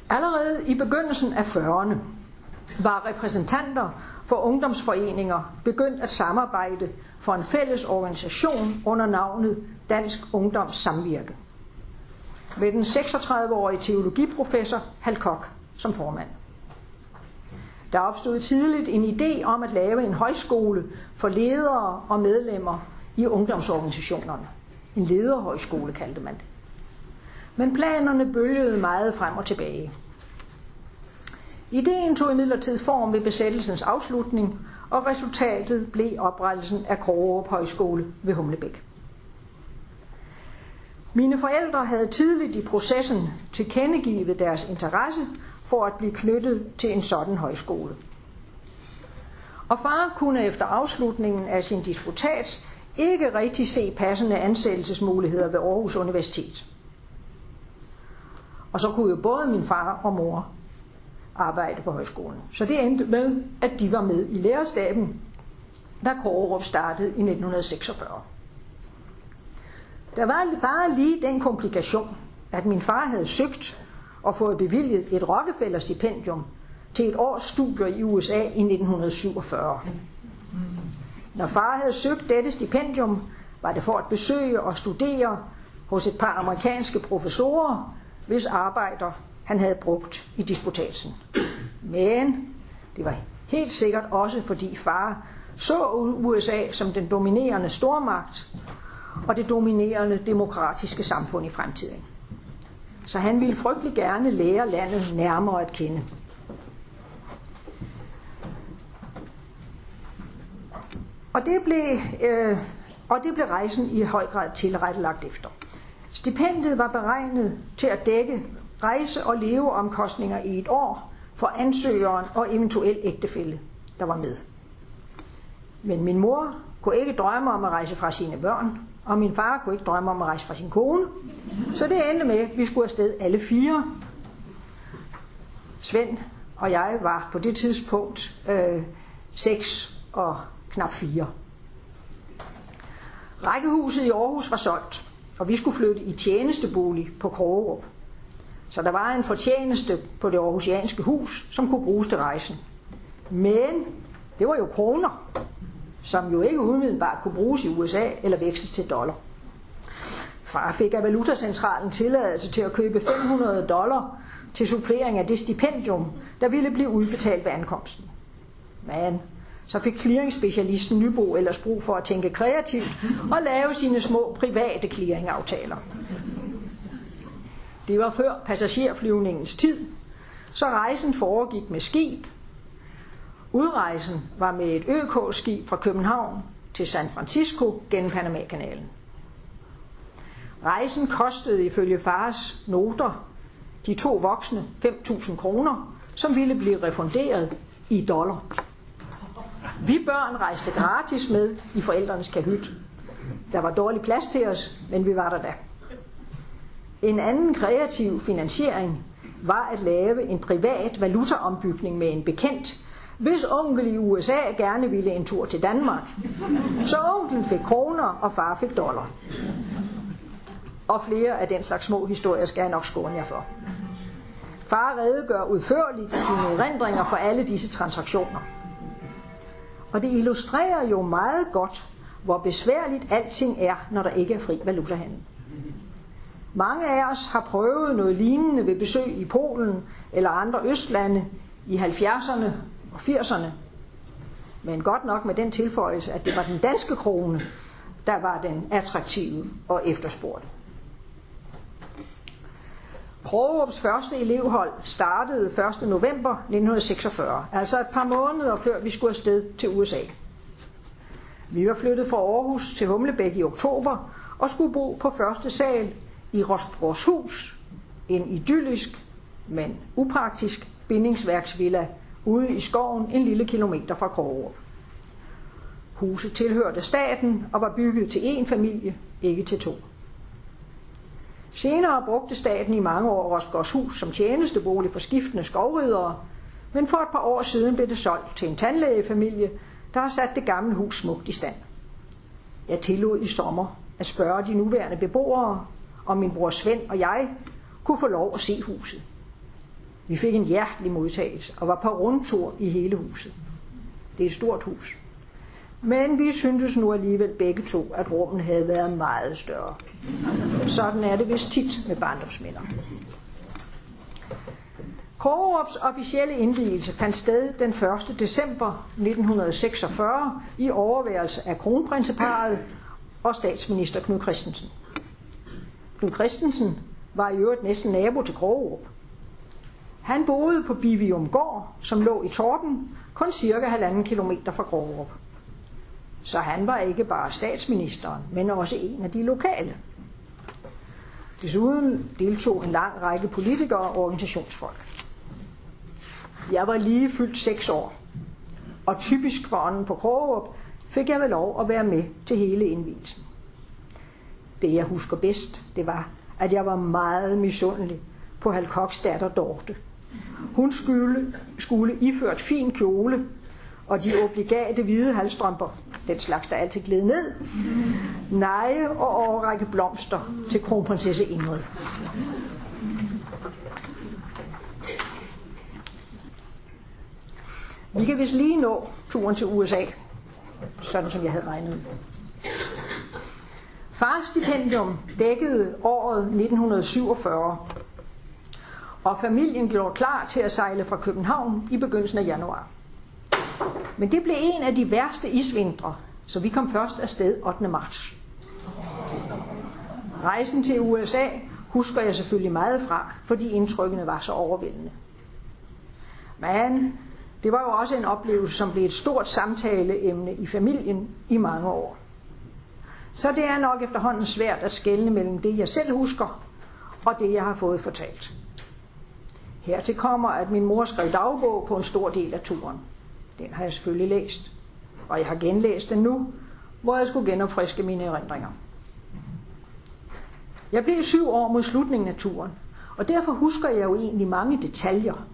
Allerede i begyndelsen af 40'erne var repræsentanter for ungdomsforeninger begyndt at samarbejde for en fælles organisation under navnet Dansk Ungdoms Samvirke. Med den 36-årige teologiprofessor Halkok som formand. Der opstod tidligt en idé om at lave en højskole for ledere og medlemmer i ungdomsorganisationerne. En lederhøjskole kaldte man det. Men planerne bølgede meget frem og tilbage. Ideen tog imidlertid form ved besættelsens afslutning, og resultatet blev oprettelsen af Krogerup Højskole ved Humlebæk. Mine forældre havde tidligt i processen tilkendegivet deres interesse for at blive knyttet til en sådan højskole. Og far kunne efter afslutningen af sin disputats ikke rigtig se passende ansættelsesmuligheder ved Aarhus Universitet. Og så kunne jo både min far og mor arbejde på højskolen. Så det endte med, at de var med i lærerstaben, da Kårerup startede i 1946. Der var bare lige den komplikation, at min far havde søgt og fået bevilget et Rockefeller-stipendium til et års studier i USA i 1947. Når far havde søgt dette stipendium, var det for at besøge og studere hos et par amerikanske professorer, hvis arbejder han havde brugt i disputatsen. Men det var helt sikkert også, fordi far så USA som den dominerende stormagt og det dominerende demokratiske samfund i fremtiden. Så han ville frygtelig gerne lære landet nærmere at kende. Og det blev, øh, og det blev rejsen i høj grad tilrettelagt efter. Stipendiet var beregnet til at dække rejse- og leveomkostninger i et år for ansøgeren og eventuel ægtefælle, der var med. Men min mor kunne ikke drømme om at rejse fra sine børn, og min far kunne ikke drømme om at rejse fra sin kone. Så det endte med, at vi skulle afsted alle fire. Svend og jeg var på det tidspunkt øh, 6 og knap 4. Rækkehuset i Aarhus var solgt, og vi skulle flytte i tjenestebolig på Krogerup. Så der var en fortjeneste på det aarhusianske hus, som kunne bruges til rejsen. Men det var jo kroner, som jo ikke umiddelbart kunne bruges i USA eller veksles til dollar. Far fik af valutacentralen tilladelse til at købe 500 dollar til supplering af det stipendium, der ville blive udbetalt ved ankomsten. Men så fik clearingspecialisten Nybo ellers brug for at tænke kreativt og lave sine små private clearingaftaler. Det var før passagerflyvningens tid, så rejsen foregik med skib. Udrejsen var med et ØK-skib fra København til San Francisco gennem Panamakanalen. Rejsen kostede ifølge fars noter de to voksne 5.000 kroner, som ville blive refunderet i dollar. Vi børn rejste gratis med i forældrenes kahyt. Der var dårlig plads til os, men vi var der da. En anden kreativ finansiering var at lave en privat valutaombygning med en bekendt, hvis onkel i USA gerne ville en tur til Danmark. Så onkelen fik kroner, og far fik dollar. Og flere af den slags små historier skal jeg nok skåne jer for. Far redegør udførligt sine erindringer for alle disse transaktioner. Og det illustrerer jo meget godt, hvor besværligt alting er, når der ikke er fri valutahandel. Mange af os har prøvet noget lignende ved besøg i Polen eller andre østlande i 70'erne og 80'erne. Men godt nok med den tilføjelse, at det var den danske krone, der var den attraktive og efterspurgte. Krogerups første elevhold startede 1. november 1946, altså et par måneder før vi skulle afsted til USA. Vi var flyttet fra Aarhus til Humlebæk i oktober og skulle bo på første sal i Rostgårdshus, en idyllisk, men upraktisk bindingsværksvilla ude i skoven en lille kilometer fra Krogerup. Huset tilhørte staten og var bygget til én familie, ikke til to. Senere brugte staten i mange år Rostgårdshus som tjenestebolig for skiftende skovridere, men for et par år siden blev det solgt til en tandlægefamilie, der har sat det gamle hus smukt i stand. Jeg tillod i sommer at spørge de nuværende beboere, og min bror Svend og jeg kunne få lov at se huset. Vi fik en hjertelig modtagelse og var på rundtur i hele huset. Det er et stort hus. Men vi syntes nu alligevel begge to, at rummen havde været meget større. Sådan er det vist tit med barndomsminder. Krogerups officielle indvielse fandt sted den 1. december 1946 i overværelse af kronprinseparet og statsminister Knud Christensen. Knud Christensen var i øvrigt næsten nabo til Krogerup. Han boede på Bivium Gård, som lå i Torben, kun cirka halvanden kilometer fra Grårup. Så han var ikke bare statsministeren, men også en af de lokale. Desuden deltog en lang række politikere og organisationsfolk. Jeg var lige fyldt seks år, og typisk for ånden på Krogerup fik jeg vel lov at være med til hele indvielsen. Det jeg husker bedst, det var, at jeg var meget misundelig på Halkoks datter Dorte. Hun skulle, skulle iført fin kjole og de obligate hvide halstrømper, den slags, der altid gled ned, neje og overrække blomster til kronprinsesse Ingrid. Vi kan vist lige nå turen til USA, sådan som jeg havde regnet. Farstipendium dækkede året 1947, og familien gjorde klar til at sejle fra København i begyndelsen af januar. Men det blev en af de værste isvintre, så vi kom først afsted 8. marts. Rejsen til USA husker jeg selvfølgelig meget fra, fordi indtrykkene var så overvældende. Men det var jo også en oplevelse, som blev et stort samtaleemne i familien i mange år. Så det er nok efterhånden svært at skelne mellem det, jeg selv husker, og det, jeg har fået fortalt. Hertil kommer, at min mor skrev dagbog på en stor del af turen. Den har jeg selvfølgelig læst, og jeg har genlæst den nu, hvor jeg skulle genopfriske mine erindringer. Jeg blev syv år mod slutningen af turen, og derfor husker jeg jo egentlig mange detaljer.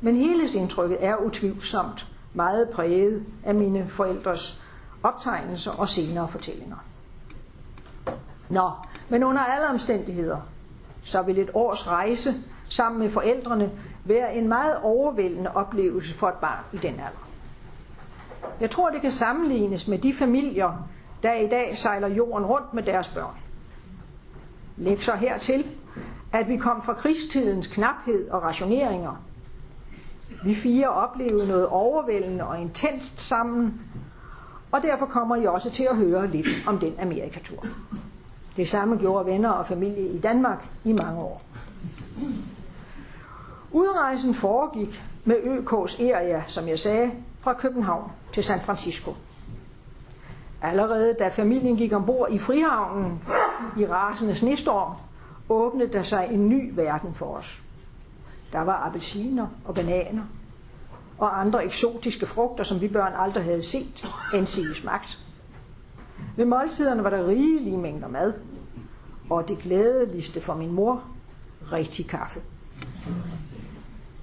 Men helhedsindtrykket er utvivlsomt meget præget af mine forældres optegnelser og senere fortællinger. Nå, men under alle omstændigheder, så vil et års rejse sammen med forældrene være en meget overvældende oplevelse for et barn i den alder. Jeg tror, det kan sammenlignes med de familier, der i dag sejler jorden rundt med deres børn. Læg så hertil, at vi kom fra krigstidens knaphed og rationeringer. Vi fire oplevede noget overvældende og intenst sammen, og derfor kommer I også til at høre lidt om den Amerikatur. Det samme gjorde venner og familie i Danmark i mange år. Udrejsen foregik med ØK's Eria, som jeg sagde, fra København til San Francisco. Allerede da familien gik ombord i Frihavnen i rasende snestorm, åbnede der sig en ny verden for os. Der var appelsiner og bananer og andre eksotiske frugter, som vi børn aldrig havde set, end sige smagt. Ved måltiderne var der rigelige mængder mad, og det glædeligste for min mor, rigtig kaffe.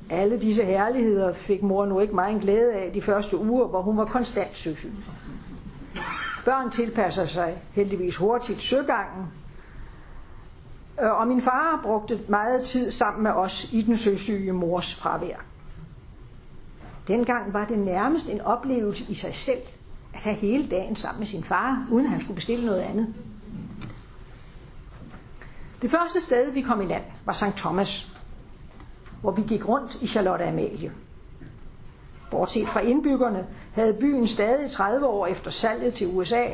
Alle disse herligheder fik mor nu ikke meget glæde af de første uger, hvor hun var konstant søsyg. Børn tilpasser sig heldigvis hurtigt søgangen, øh, og min far brugte meget tid sammen med os i den søsyge mors fravær. Dengang var det nærmest en oplevelse i sig selv at have hele dagen sammen med sin far, uden at han skulle bestille noget andet. Det første sted, vi kom i land, var St. Thomas, hvor vi gik rundt i Charlotte Amalie. Bortset fra indbyggerne havde byen stadig 30 år efter salget til USA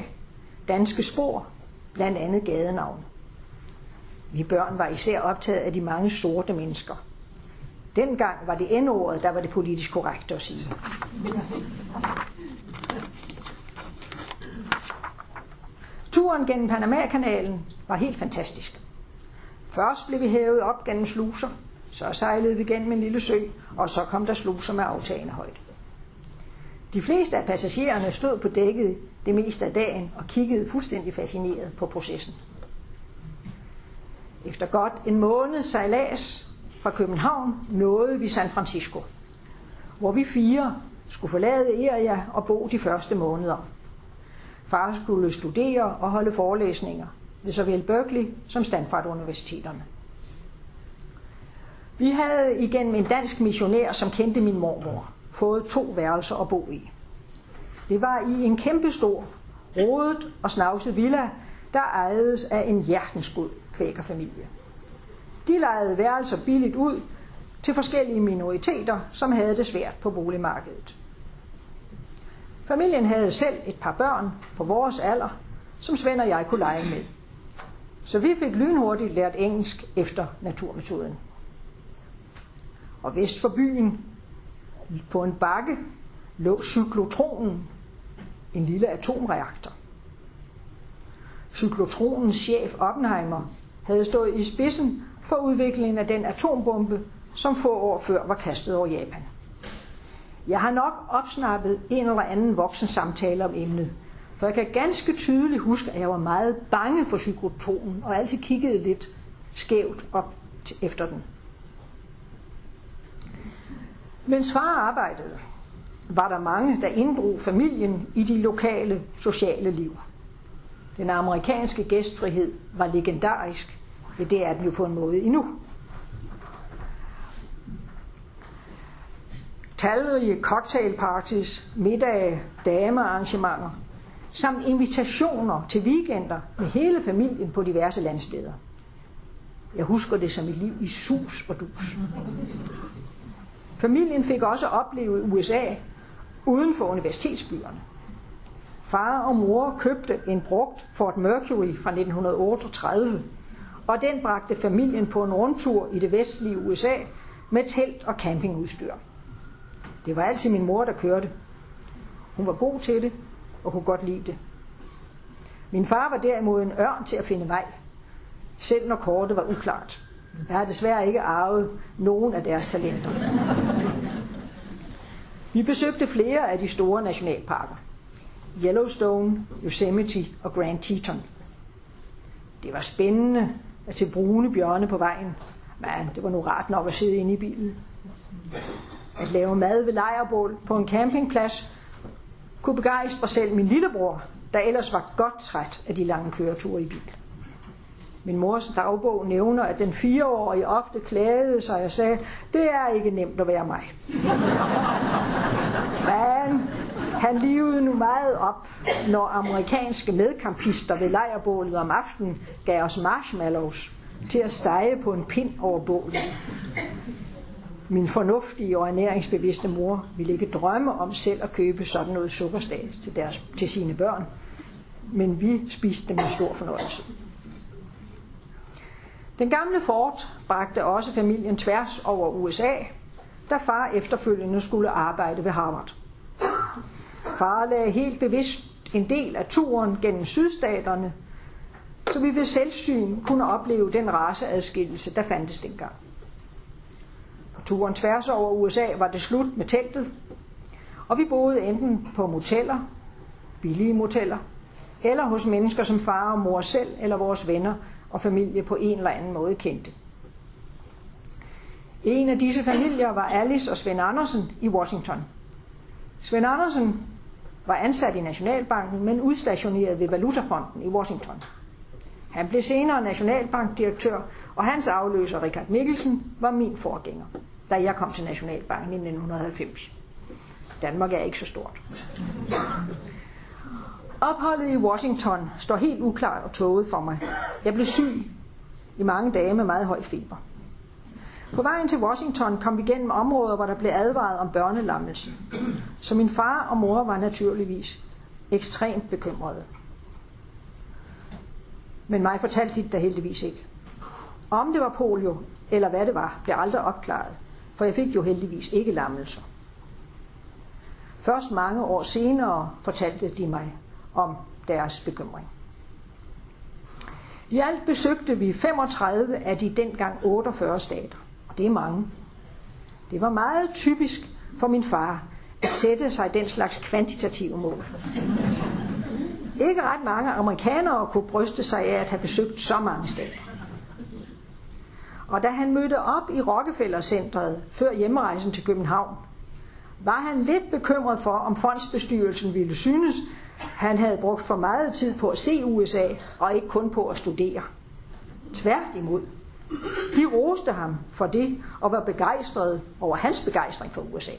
danske spor, blandt andet gadenavn. Vi børn var især optaget af de mange sorte mennesker. Dengang var det N-ordet, der var det politisk korrekt at sige. Turen gennem Panamakanalen var helt fantastisk. Først blev vi hævet op gennem sluser, så sejlede vi gennem en lille sø, og så kom der sluser med aftagende højde. De fleste af passagererne stod på dækket det meste af dagen og kiggede fuldstændig fascineret på processen. Efter godt en måned sejlads fra København nåede vi San Francisco, hvor vi fire skulle forlade Eria og bo de første måneder. Far skulle studere og holde forelæsninger ved såvel Berkeley som Stanford-universiteterne. Vi havde igen en dansk missionær, som kendte min mormor, fået to værelser at bo i. Det var i en kæmpestor, rodet og snavset villa, der ejedes af en hjertensgod kvækerfamilie. De lejede værelser billigt ud til forskellige minoriteter, som havde det svært på boligmarkedet. Familien havde selv et par børn på vores alder, som Svend og jeg kunne lege med. Så vi fik lynhurtigt lært engelsk efter naturmetoden. Og vest for byen, på en bakke, lå cyklotronen, en lille atomreaktor. Cyklotronens chef Oppenheimer havde stået i spidsen for udviklingen af den atombombe, som få år før var kastet over Japan. Jeg har nok opsnappet en eller anden voksen samtale om emnet, for jeg kan ganske tydeligt huske, at jeg var meget bange for psykotronen og altid kiggede lidt skævt op efter den. Mens far arbejdede, var der mange, der inddrog familien i de lokale sociale liv. Den amerikanske gæstfrihed var legendarisk, men det er den jo på en måde endnu. Talrige cocktailparties, middage, damearrangementer, samt invitationer til weekender med hele familien på diverse landsteder. Jeg husker det som et liv i sus og dus. Familien fik også oplevet USA uden for universitetsbyerne. Far og mor købte en brugt Ford Mercury fra 1938, og den bragte familien på en rundtur i det vestlige USA med telt og campingudstyr. Det var altid min mor, der kørte. Hun var god til det, og kunne godt lide det. Min far var derimod en ørn til at finde vej, selv når kortet var uklart. Jeg har desværre ikke arvet nogen af deres talenter. Vi besøgte flere af de store nationalparker. Yellowstone, Yosemite og Grand Teton. Det var spændende at se brune bjørne på vejen, men det var nu rart nok at sidde inde i bilen. At lave mad ved lejrbål på en campingplads kunne begejstre selv min lillebror, der ellers var godt træt af de lange køreture i bil. Min mors dagbog nævner, at den fireårige ofte klagede sig og sagde, det er ikke nemt at være mig. <laughs> Men han livede nu meget op, når amerikanske medkampister ved lejrbålet om aftenen gav os marshmallows til at stege på en pind over bålet. Min fornuftige og ernæringsbevidste mor ville ikke drømme om selv at købe sådan noget sukkerstads til, deres, til sine børn, men vi spiste dem med stor fornøjelse. Den gamle Ford bragte også familien tværs over USA, da far efterfølgende skulle arbejde ved Harvard. Far lagde helt bevidst en del af turen gennem sydstaterne, så vi ved selvsyn kunne opleve den raceadskillelse, der fandtes dengang. På turen tværs over USA var det slut med teltet, og vi boede enten på moteller, billige moteller, eller hos mennesker som far og mor selv eller vores venner og familie på en eller anden måde kendte. En af disse familier var Alice og Svend Andersen i Washington. Svend Andersen var ansat i Nationalbanken, men udstationeret ved Valutafonden i Washington. Han blev senere nationalbankdirektør, og hans afløser, Richard Mikkelsen, var min forgænger, da jeg kom til Nationalbanken i 1990. Danmark er ikke så stort. Opholdet i Washington står helt uklart og tåget for mig. Jeg blev syg i mange dage med meget høj feber. På vejen til Washington kom vi gennem områder, hvor der blev advaret om børnelammelse. Så min far og mor var naturligvis ekstremt bekymrede. Men mig fortalte de da heldigvis ikke. Om det var polio, eller hvad det var, blev aldrig opklaret, for jeg fik jo heldigvis ikke lammelser. Først mange år senere fortalte de mig om deres bekymring. I alt besøgte vi 35 af de dengang 48 stater, og det er mange. Det var meget typisk for min far at sætte sig den slags kvantitative mål. Ikke ret mange amerikanere kunne bryste sig af at have besøgt så mange steder. Og da han mødte op i Rockefeller-centret før hjemrejsen til København, var han lidt bekymret for, om fondsbestyrelsen ville synes, han havde brugt for meget tid på at se USA, og ikke kun på at studere. Tværtimod. De roste ham for det, og var begejstrede over hans begejstring for USA.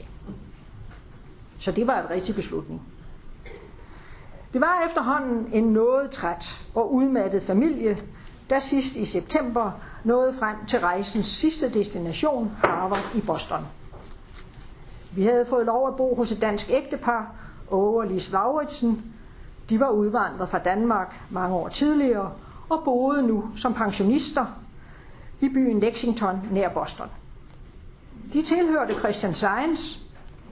Så det var en rigtig beslutning. Det var efterhånden en noget træt og udmattet familie, der sidst i september nåede frem til rejsens sidste destination, Harvard i Boston. Vi havde fået lov at bo hos et dansk ægtepar, Åge og Lis Lauritsen. De var udvandret fra Danmark mange år tidligere og boede nu som pensionister i byen Lexington nær Boston. De tilhørte Christian Science,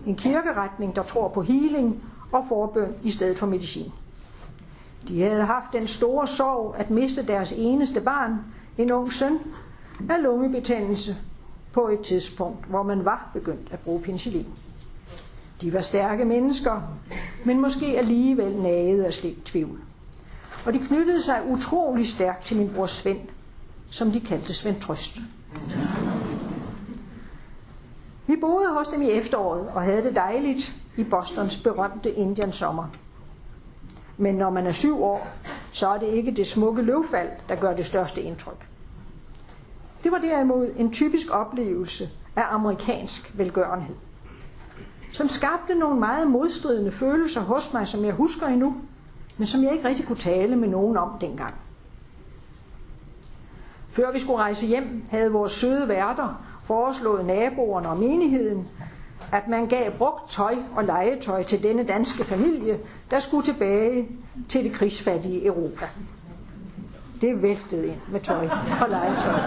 en kirkeretning, der tror på healing og forbøn i stedet for medicin. De havde haft den store sorg at miste deres eneste barn, en ung søn, af lungebetændelse på et tidspunkt, hvor man var begyndt at bruge penicillin. De var stærke mennesker, men måske alligevel nagede af slet tvivl. Og de knyttede sig utrolig stærkt til min bror Svend, som de kaldte Svend Trøst. Vi boede hos dem i efteråret og havde det dejligt i Bostons berømte Indian sommer. Men når man er syv år, så er det ikke det smukke løvfald, der gør det største indtryk. Det var derimod en typisk oplevelse af amerikansk velgørenhed, som skabte nogle meget modstridende følelser hos mig, som jeg husker endnu, men som jeg ikke rigtig kunne tale med nogen om dengang. Før vi skulle rejse hjem, havde vores søde værter foreslået naboerne og menigheden, at man gav brugt tøj og legetøj til denne danske familie, der skulle tilbage til det krigsfattige Europa. Det væltede ind med tøj og legetøj.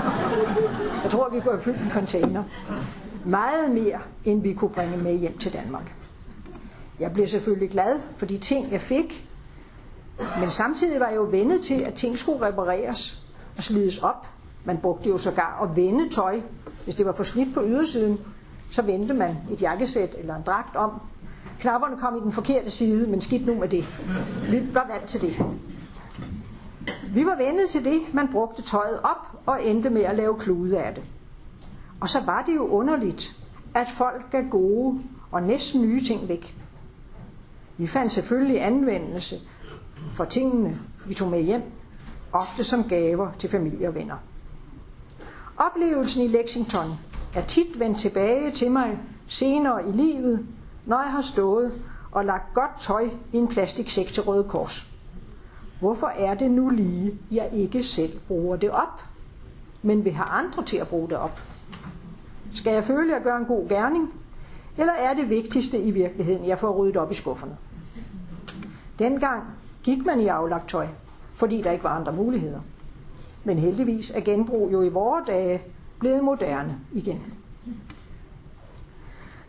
Jeg tror, vi kunne have fyldt en container. Meget mere, end vi kunne bringe med hjem til Danmark. Jeg blev selvfølgelig glad for de ting, jeg fik, men samtidig var jeg jo vendet til, at ting skulle repareres og slides op. Man brugte jo sågar at vende tøj. Hvis det var for slidt på ydersiden, så vendte man et jakkesæt eller en dragt om. Knapperne kom i den forkerte side, men skidt nu med det. Vi var vant til det. Vi var vendet til det, man brugte tøjet op og endte med at lave klude af det. Og så var det jo underligt, at folk gav gode og næsten nye ting væk. Vi fandt selvfølgelig anvendelse for tingene, vi tog med hjem, ofte som gaver til familie og venner. Oplevelsen i Lexington er tit vendt tilbage til mig senere i livet, når jeg har stået og lagt godt tøj i en plastiksæk til Røde Kors. Hvorfor er det nu lige, jeg ikke selv bruger det op, men vil have andre til at bruge det op? Skal jeg føle at gør en god gerning, eller er det vigtigste i virkeligheden, jeg får ryddet op i skufferne? Dengang gik man i aflagt tøj, fordi der ikke var andre muligheder. Men heldigvis er genbrug jo i vore dage blevet moderne igen.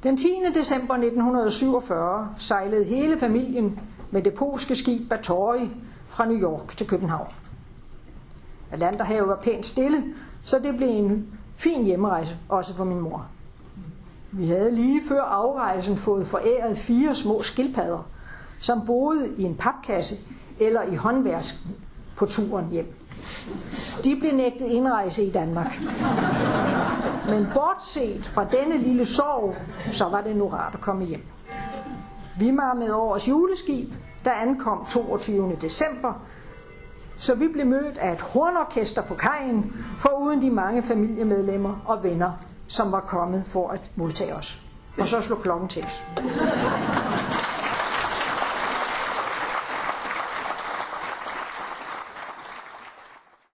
Den 10. december 1947 sejlede hele familien med det polske skib Batory fra New York til København. Atlanterhavet var pænt stille, så det blev en fin hjemrejse, også for min mor. Vi havde lige før afrejsen fået foræret fire små skildpadder, som boede i en papkasse eller i håndvasken på turen hjem. De blev nægtet indrejse i Danmark. Men bortset fra denne lille sorg, så var det nu rart at komme hjem. Vi var med årets juleskib, der ankom 22. december, så vi blev mødt af et hornorkester på kajen, foruden de mange familiemedlemmer og venner, som var kommet for at modtage os. Og så slog klokken til.